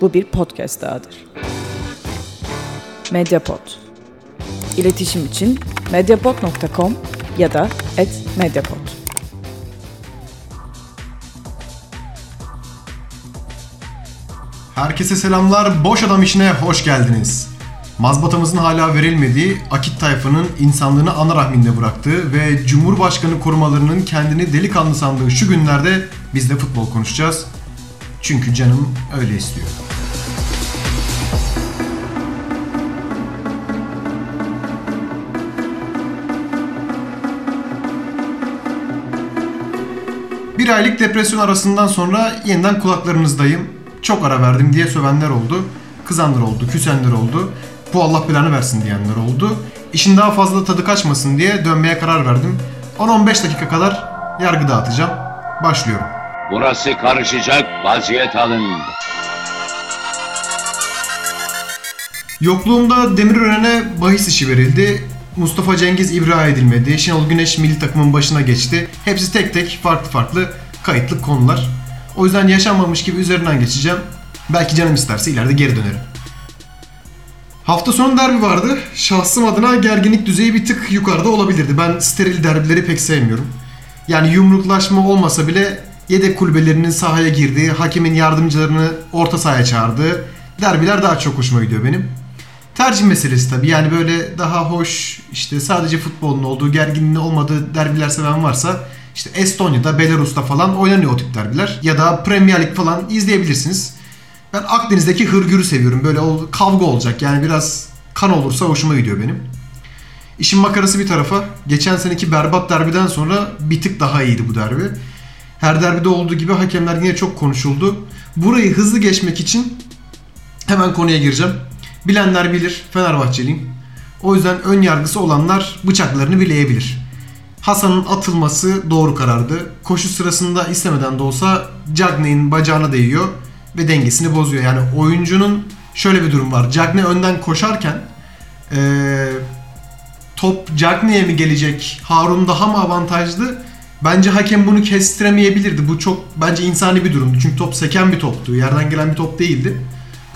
Bu bir podcast dahadır. Mediapod. İletişim için mediapod.com ya da @mediapod. Herkese selamlar. Boş Adam işine hoş geldiniz. Mazbatamızın hala verilmediği, Akit tayfanın insanlığını ana rahminde bıraktığı ve Cumhurbaşkanı korumalarının kendini delikanlı sandığı şu günlerde biz de futbol konuşacağız. Çünkü canım öyle istiyor. Bir aylık depresyon arasından sonra yeniden kulaklarınızdayım. Çok ara verdim diye sövenler oldu. Kızanlar oldu, küsenler oldu. Bu Allah belanı versin diyenler oldu. İşin daha fazla tadı kaçmasın diye dönmeye karar verdim. 10-15 dakika kadar yargı dağıtacağım. Başlıyorum. Burası karışacak, vaziyet alın. Yokluğumda Demirören'e bahis işi verildi. Mustafa Cengiz ibra edilmedi. Şenol Güneş milli takımın başına geçti. Hepsi tek tek farklı farklı kayıtlı konular. O yüzden yaşanmamış gibi üzerinden geçeceğim. Belki canım isterse ileride geri dönerim. Hafta sonu derbi vardı. Şahsım adına gerginlik düzeyi bir tık yukarıda olabilirdi. Ben steril derbileri pek sevmiyorum. Yani yumruklaşma olmasa bile yedek kulübelerinin sahaya girdiği, hakemin yardımcılarını orta sahaya çağırdığı derbiler daha çok hoşuma gidiyor benim. Tercih meselesi tabii. Yani böyle daha hoş, işte sadece futbolun olduğu, gerginliğin olmadığı derbiler seven varsa işte Estonya'da, Belarus'ta falan oynanıyor o tip derbiler. Ya da Premier Lig falan izleyebilirsiniz. Ben Akdeniz'deki hırgürü seviyorum. Böyle o kavga olacak. Yani biraz kan olursa hoşuma gidiyor benim. İşin makarası bir tarafa. Geçen seneki berbat derbiden sonra bir tık daha iyiydi bu derbi. Her derbide olduğu gibi hakemler yine çok konuşuldu. Burayı hızlı geçmek için hemen konuya gireceğim. Bilenler bilir Fenerbahçeliyim. O yüzden ön yargısı olanlar bıçaklarını bileyebilir. Hasan'ın atılması doğru karardı. Koşu sırasında istemeden de olsa Cagney'in bacağına değiyor ve dengesini bozuyor. Yani oyuncunun şöyle bir durum var. Cagney önden koşarken ee, top Cagney'e mi gelecek? Harun daha mı avantajlı? Bence hakem bunu kestiremeyebilirdi. Bu çok bence insani bir durumdu. Çünkü top seken bir toptu. Yerden gelen bir top değildi.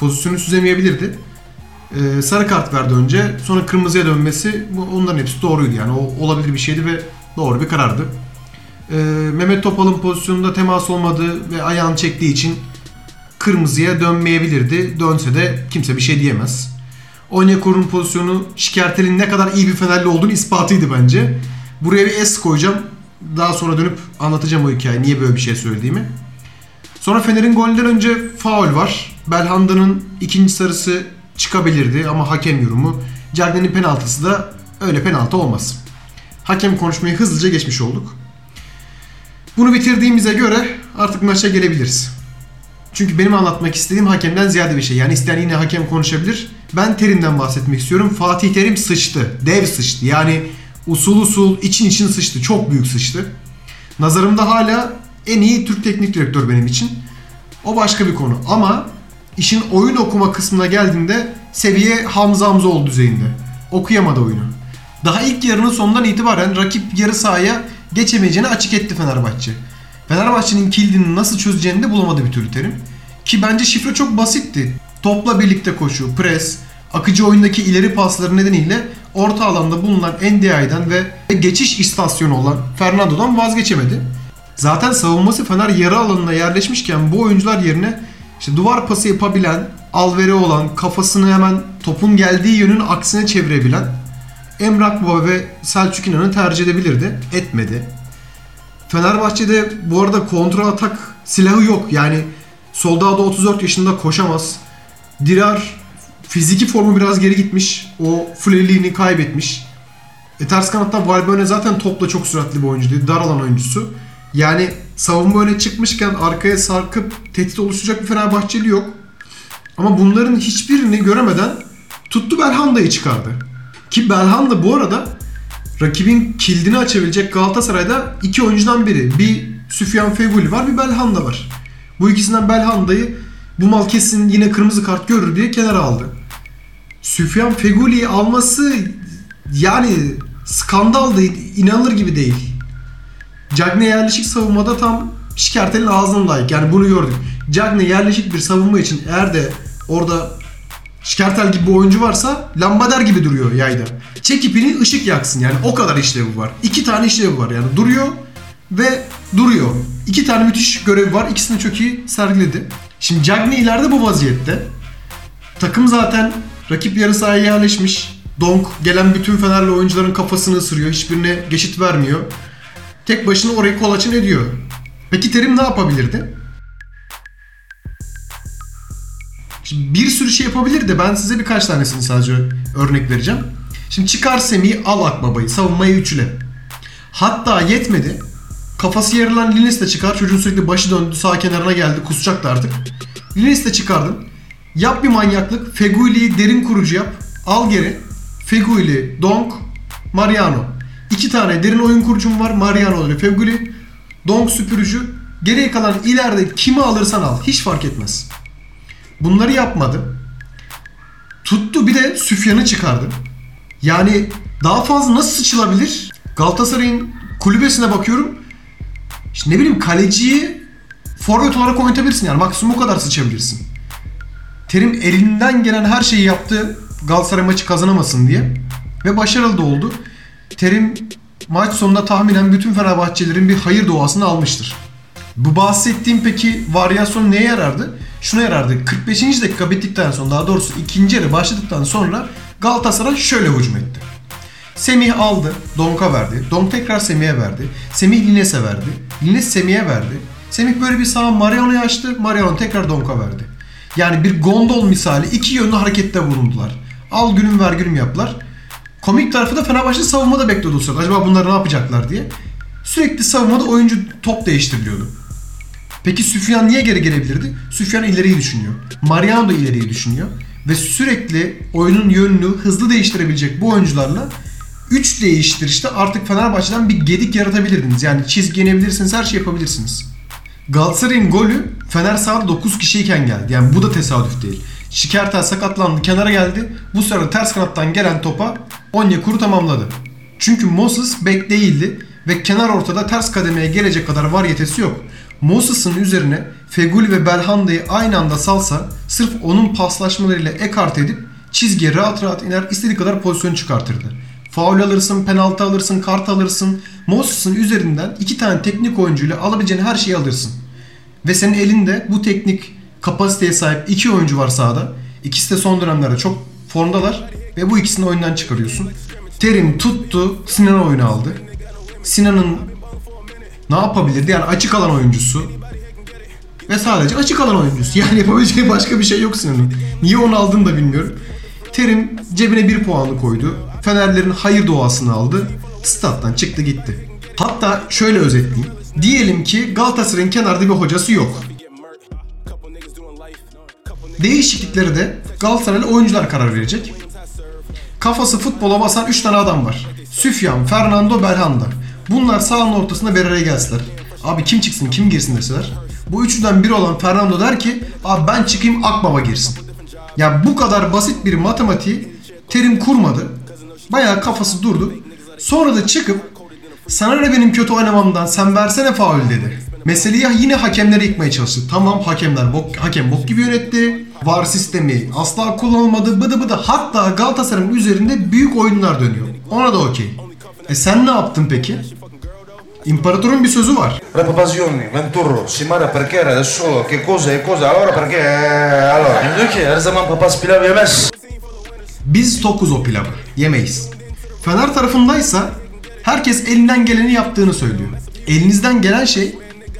Pozisyonu süzemeyebilirdi. Ee, sarı kart verdi önce. Sonra kırmızıya dönmesi bu, onların hepsi doğruydu. Yani o olabilir bir şeydi ve doğru bir karardı. Ee, Mehmet Topal'ın pozisyonunda temas olmadığı ve ayağını çektiği için kırmızıya dönmeyebilirdi. Dönse de kimse bir şey diyemez. Onyekuru'nun pozisyonu Şikertel'in ne kadar iyi bir Fenerli olduğunu ispatıydı bence. Buraya bir es koyacağım. Daha sonra dönüp anlatacağım o hikayeyi. Niye böyle bir şey söylediğimi. Sonra Fener'in golünden önce faul var. Belhanda'nın ikinci sarısı çıkabilirdi ama hakem yorumu. Cagney'in penaltısı da öyle penaltı olmaz. Hakem konuşmayı hızlıca geçmiş olduk. Bunu bitirdiğimize göre artık maça gelebiliriz. Çünkü benim anlatmak istediğim hakemden ziyade bir şey. Yani isteyen yine hakem konuşabilir. Ben Terim'den bahsetmek istiyorum. Fatih Terim sıçtı. Dev sıçtı. Yani usul usul için için sıçtı. Çok büyük sıçtı. Nazarımda hala en iyi Türk teknik direktör benim için. O başka bir konu. Ama işin oyun okuma kısmına geldiğinde seviye Hamza Hamzoğlu düzeyinde. Okuyamadı oyunu. Daha ilk yarının sonundan itibaren rakip yarı sahaya geçemeyeceğini açık etti Fenerbahçe. Fenerbahçe'nin kilidini nasıl çözeceğini de bulamadı bir türlü terim. Ki bence şifre çok basitti. Topla birlikte koşu, pres, akıcı oyundaki ileri pasları nedeniyle orta alanda bulunan NDI'den ve geçiş istasyonu olan Fernando'dan vazgeçemedi. Zaten savunması Fener yarı alanına yerleşmişken bu oyuncular yerine işte duvar pası yapabilen, alveri olan, kafasını hemen topun geldiği yönün aksine çevirebilen Emrak Baba ve Selçuk İnan'ı tercih edebilirdi. Etmedi. Fenerbahçe'de bu arada kontra atak silahı yok. Yani Soldado 34 yaşında koşamaz. Dirar fiziki formu biraz geri gitmiş. O flelliğini kaybetmiş. E ters kanatta Valbuena zaten topla çok süratli bir oyuncu değil. Dar alan oyuncusu. Yani savunma öne çıkmışken arkaya sarkıp tehdit oluşturacak bir Fenerbahçeli yok. Ama bunların hiçbirini göremeden tuttu Belhanda'yı çıkardı. Ki Belhanda bu arada rakibin kilidini açabilecek Galatasaray'da iki oyuncudan biri. Bir Süfyan Feguli var bir Belhanda var. Bu ikisinden Belhanda'yı bu mal kesin yine kırmızı kart görür diye kenara aldı. Süfyan Feguli'yi alması yani skandaldı, inanılır gibi değil. Cagney yerleşik savunmada tam Şikertel'in ağzına. Yani bunu gördük. Cagney yerleşik bir savunma için eğer de orada Şkertel gibi bir oyuncu varsa lambader gibi duruyor yayda. Çek ipini ışık yaksın yani o kadar işlevi var. İki tane işlevi var yani duruyor ve duruyor. İki tane müthiş görevi var. İkisini çok iyi sergiledi. Şimdi Cagney ileride bu vaziyette. Takım zaten rakip yarı sahaya yerleşmiş. Donk gelen bütün Fenerli oyuncuların kafasını ısırıyor. Hiçbirine geçit vermiyor. Tek başına orayı kolaçan ediyor. Peki Terim ne yapabilirdi? Şimdi bir sürü şey yapabilir de ben size birkaç tanesini sadece örnek vereceğim. Şimdi çıkar Semih'i al Akbaba'yı savunmayı üçüle. Hatta yetmedi. Kafası yarılan Lines de çıkar. Çocuğun sürekli başı döndü sağ kenarına geldi kusacaktı artık. Lines de çıkardın. Yap bir manyaklık. Feguli'yi derin kurucu yap. Al geri. Feguli, Donk, Mariano. İki tane derin oyun kurucum var. Mariano ile Feguli. Donk süpürücü. Geriye kalan ileride kimi alırsan al. Hiç fark etmez. Bunları yapmadı. Tuttu bir de Süfyan'ı çıkardı. Yani daha fazla nasıl sıçılabilir? Galatasaray'ın kulübesine bakıyorum. İşte ne bileyim kaleciyi forvet olarak oynatabilirsin yani maksimum o kadar sıçabilirsin. Terim elinden gelen her şeyi yaptı Galatasaray maçı kazanamasın diye. Ve başarılı da oldu. Terim maç sonunda tahminen bütün Fenerbahçelilerin bir hayır duasını almıştır. Bu bahsettiğim peki varyasyon neye yarardı? Şuna yarardı. 45. dakika bittikten sonra daha doğrusu ikinci yarı başladıktan sonra Galatasaray şöyle hücum etti. Semih aldı, Donk'a verdi. Donk tekrar Semih'e verdi. Semih Lines'e verdi. Lines Semih'e verdi. Semih böyle bir sağa Mariano'ya açtı. Mariano tekrar Donk'a verdi. Yani bir gondol misali iki yönlü harekette bulundular. Al günüm ver günüm yaptılar. Komik tarafı da Fenerbahçe savunmada bekledi o sırada. Acaba bunlar ne yapacaklar diye. Sürekli savunmada oyuncu top değiştiriliyordu. Peki Süfyan niye geri gelebilirdi? Süfyan ileriyi düşünüyor. Mariano da ileriyi düşünüyor. Ve sürekli oyunun yönünü hızlı değiştirebilecek bu oyuncularla 3 değiştirişte artık Fenerbahçe'den bir gedik yaratabilirdiniz. Yani çizgi yenebilirsiniz, her şey yapabilirsiniz. Galatasaray'ın golü Fener sahada 9 kişiyken geldi. Yani bu da tesadüf değil. Şikertel sakatlandı, kenara geldi. Bu sırada ters kanattan gelen topa Onyekuru tamamladı. Çünkü Moses bek değildi ve kenar ortada ters kademeye gelecek kadar varyetesi yok. Moses'ın üzerine Feguli ve Belhanda'yı aynı anda salsa sırf onun paslaşmalarıyla ekart edip çizgiye rahat rahat iner istediği kadar pozisyon çıkartırdı. Faul alırsın, penaltı alırsın, kart alırsın. Moses'ın üzerinden iki tane teknik oyuncuyla alabileceğin her şeyi alırsın. Ve senin elinde bu teknik kapasiteye sahip iki oyuncu var sahada. İkisi de son dönemlerde çok formdalar ve bu ikisini oyundan çıkarıyorsun. Terim tuttu, Sinan oyunu aldı. Sinan'ın ne yapabilirdi? Yani açık alan oyuncusu. Ve sadece açık alan oyuncusu. Yani yapabileceği başka bir şey yok Sinan'ın. Niye onu aldığını da bilmiyorum. Terim cebine bir puanı koydu. Fenerlerin hayır doğasını aldı. Stat'tan çıktı gitti. Hatta şöyle özetleyeyim. Diyelim ki Galatasaray'ın kenarda bir hocası yok. Değişiklikleri de Galatasaraylı oyuncular karar verecek. Kafası futbola basan 3 tane adam var. Süfyan, Fernando, Belhanda. Bunlar sahanın ortasında bir araya gelseler. Abi kim çıksın kim girsin deseler. Bu üçünden biri olan Fernando der ki abi ben çıkayım Akbaba girsin. Ya bu kadar basit bir matematiği terim kurmadı. Bayağı kafası durdu. Sonra da çıkıp sana ne benim kötü oynamamdan sen versene faul dedi. Meseleyi yine hakemlere yıkmaya çalıştı. Tamam hakemler bok, hakem bok gibi yönetti. VAR sistemi asla kullanılmadı bıdı bıdı. Hatta Galatasaray'ın üzerinde büyük oyunlar dönüyor. Ona da okey. E sen ne yaptın peki? İmparatorun bir sözü var. La Papazioni, Venturro, Simara perché era adesso che cosa e cosa allora perché allora yani diyor ki her zaman papaz pilav yemez. Biz tokuz o pilavı. Yemeyiz. Fener tarafındaysa herkes elinden geleni yaptığını söylüyor. Elinizden gelen şey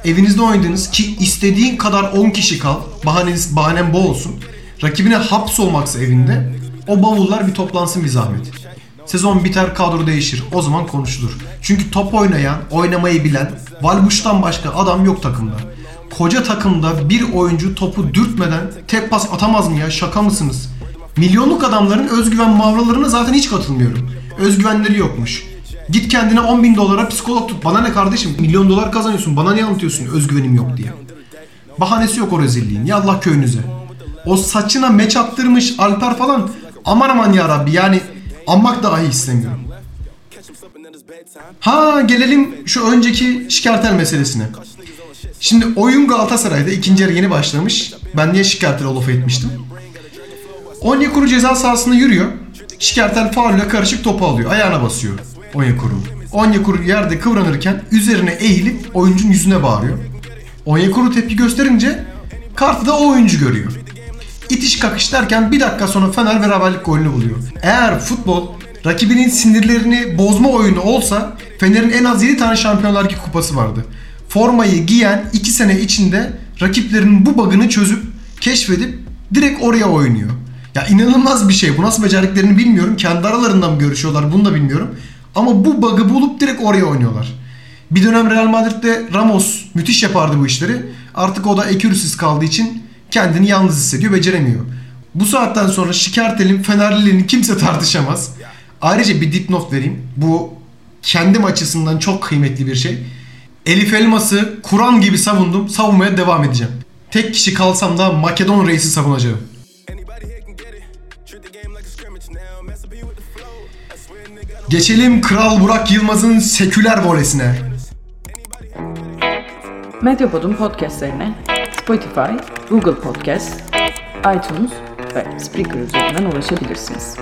evinizde oynadığınız ki istediğin kadar 10 kişi kal. Bahaneniz, bahanen bu olsun. Rakibine hapsolmaksa evinde o bavullar bir toplansın bir zahmet. Sezon biter kadro değişir. O zaman konuşulur. Çünkü top oynayan, oynamayı bilen, Valbuş'tan başka adam yok takımda. Koca takımda bir oyuncu topu dürtmeden tek pas atamaz mı ya? Şaka mısınız? Milyonluk adamların özgüven mavralarına zaten hiç katılmıyorum. Özgüvenleri yokmuş. Git kendine 10 bin dolara psikolog tut. Bana ne kardeşim? Milyon dolar kazanıyorsun. Bana niye anlatıyorsun özgüvenim yok diye. Bahanesi yok o rezilliğin. Ya Allah köyünüze. O saçına meç attırmış Alper falan. Aman aman ya Rabbi yani anmak dahi istemiyorum. Ha gelelim şu önceki şikartel meselesine. Şimdi oyun Galatasaray'da ikinci yarı yeni başlamış. Ben niye Şikertel'e laf etmiştim. Onyekuru ceza sahasında yürüyor. Şikertel faulle karışık topu alıyor. Ayağına basıyor Onyekuru'nun. Onyekuru yerde kıvranırken üzerine eğilip oyuncunun yüzüne bağırıyor. Onyekuru tepki gösterince kartı da o oyuncu görüyor. İtiş kakış derken bir dakika sonra Fener beraberlik golünü buluyor. Eğer futbol rakibinin sinirlerini bozma oyunu olsa Fener'in en az 7 tane Şampiyonlar Ligi kupası vardı. Formayı giyen 2 sene içinde rakiplerinin bu bug'ını çözüp keşfedip direkt oraya oynuyor. Ya inanılmaz bir şey. Bu nasıl becerdiklerini bilmiyorum. Kendi aralarından mı görüşüyorlar bunu da bilmiyorum. Ama bu bug'ı bulup direkt oraya oynuyorlar. Bir dönem Real Madrid'de Ramos müthiş yapardı bu işleri. Artık o da ekürüsüz kaldığı için kendini yalnız hissediyor, beceremiyor. Bu saatten sonra Şikertel'in Fenerliliğini kimse tartışamaz. Ayrıca bir dipnot vereyim. Bu kendim açısından çok kıymetli bir şey. Elif Elmas'ı Kur'an gibi savundum. Savunmaya devam edeceğim. Tek kişi kalsam da Makedon reisi savunacağım. Geçelim Kral Burak Yılmaz'ın seküler volesine. Medyapod'un podcastlerine Spotify, Google Podcast, iTunes ve Spreaker üzerinden ulaşabilirsiniz.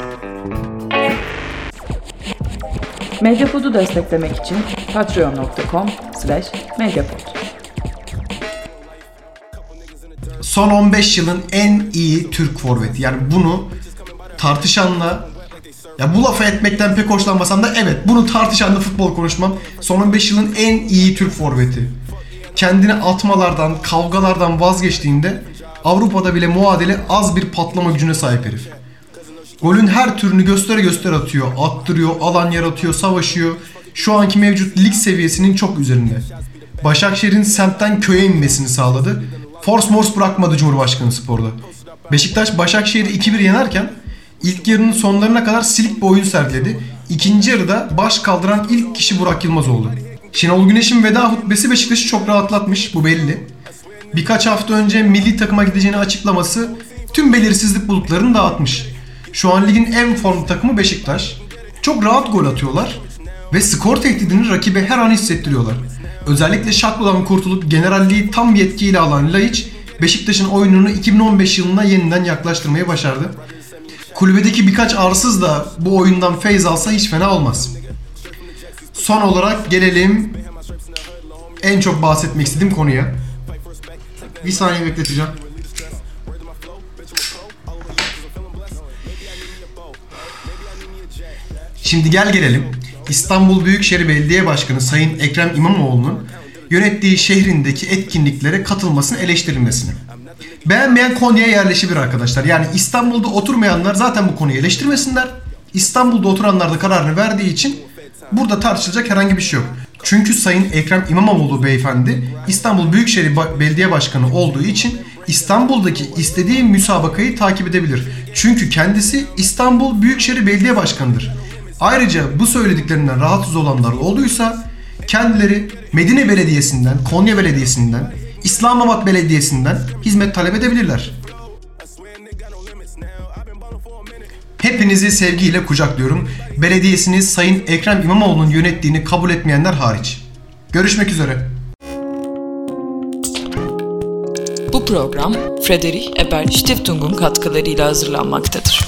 Medyapod'u desteklemek için patreon.com slash medyapod. Son 15 yılın en iyi Türk forveti. Yani bunu tartışanla ya bu lafı etmekten pek hoşlanmasam da evet bunu tartışanla futbol konuşmam. Son 15 yılın en iyi Türk forveti. Kendini atmalardan, kavgalardan vazgeçtiğinde Avrupa'da bile muadili az bir patlama gücüne sahip herif. Golün her türünü göstere göster atıyor, attırıyor, alan yaratıyor, savaşıyor. Şu anki mevcut lig seviyesinin çok üzerinde. Başakşehir'in semtten köye inmesini sağladı. Force Morse bırakmadı Cumhurbaşkanı Spor'da. Beşiktaş Başakşehir'i 2-1 yenerken ilk yarının sonlarına kadar silik bir oyun sergiledi. İkinci yarıda baş kaldıran ilk kişi Burak Yılmaz oldu. Şenol Güneş'in veda hutbesi Beşiktaş'ı çok rahatlatmış, bu belli. Birkaç hafta önce milli takıma gideceğini açıklaması tüm belirsizlik bulutlarını dağıtmış. Şu an ligin en formlu takımı Beşiktaş. Çok rahat gol atıyorlar ve skor tehdidini rakibe her an hissettiriyorlar. Özellikle Şaklı'dan kurtulup generalliği tam yetkiyle alan Laiç, Beşiktaş'ın oyununu 2015 yılına yeniden yaklaştırmayı başardı. Kulübedeki birkaç arsız da bu oyundan feyz alsa hiç fena olmaz. Son olarak gelelim en çok bahsetmek istediğim konuya. Bir saniye bekleteceğim. Şimdi gel gelelim. İstanbul Büyükşehir Belediye Başkanı Sayın Ekrem İmamoğlu'nun yönettiği şehrindeki etkinliklere katılmasını eleştirilmesini. Beğenmeyen Konya'ya yerleşebilir arkadaşlar. Yani İstanbul'da oturmayanlar zaten bu konuyu eleştirmesinler. İstanbul'da oturanlar da kararını verdiği için burada tartışılacak herhangi bir şey yok. Çünkü Sayın Ekrem İmamoğlu beyefendi İstanbul Büyükşehir Belediye Başkanı olduğu için İstanbul'daki istediği müsabakayı takip edebilir. Çünkü kendisi İstanbul Büyükşehir Belediye Başkanı'dır. Ayrıca bu söylediklerinden rahatsız olanlar olduysa kendileri Medine Belediyesi'nden, Konya Belediyesi'nden, İslamabad Belediyesi'nden hizmet talep edebilirler. Hepinizi sevgiyle kucaklıyorum. Belediyesiniz Sayın Ekrem İmamoğlu'nun yönettiğini kabul etmeyenler hariç. Görüşmek üzere. Bu program Frederic Ebert Stiftung'un katkılarıyla hazırlanmaktadır.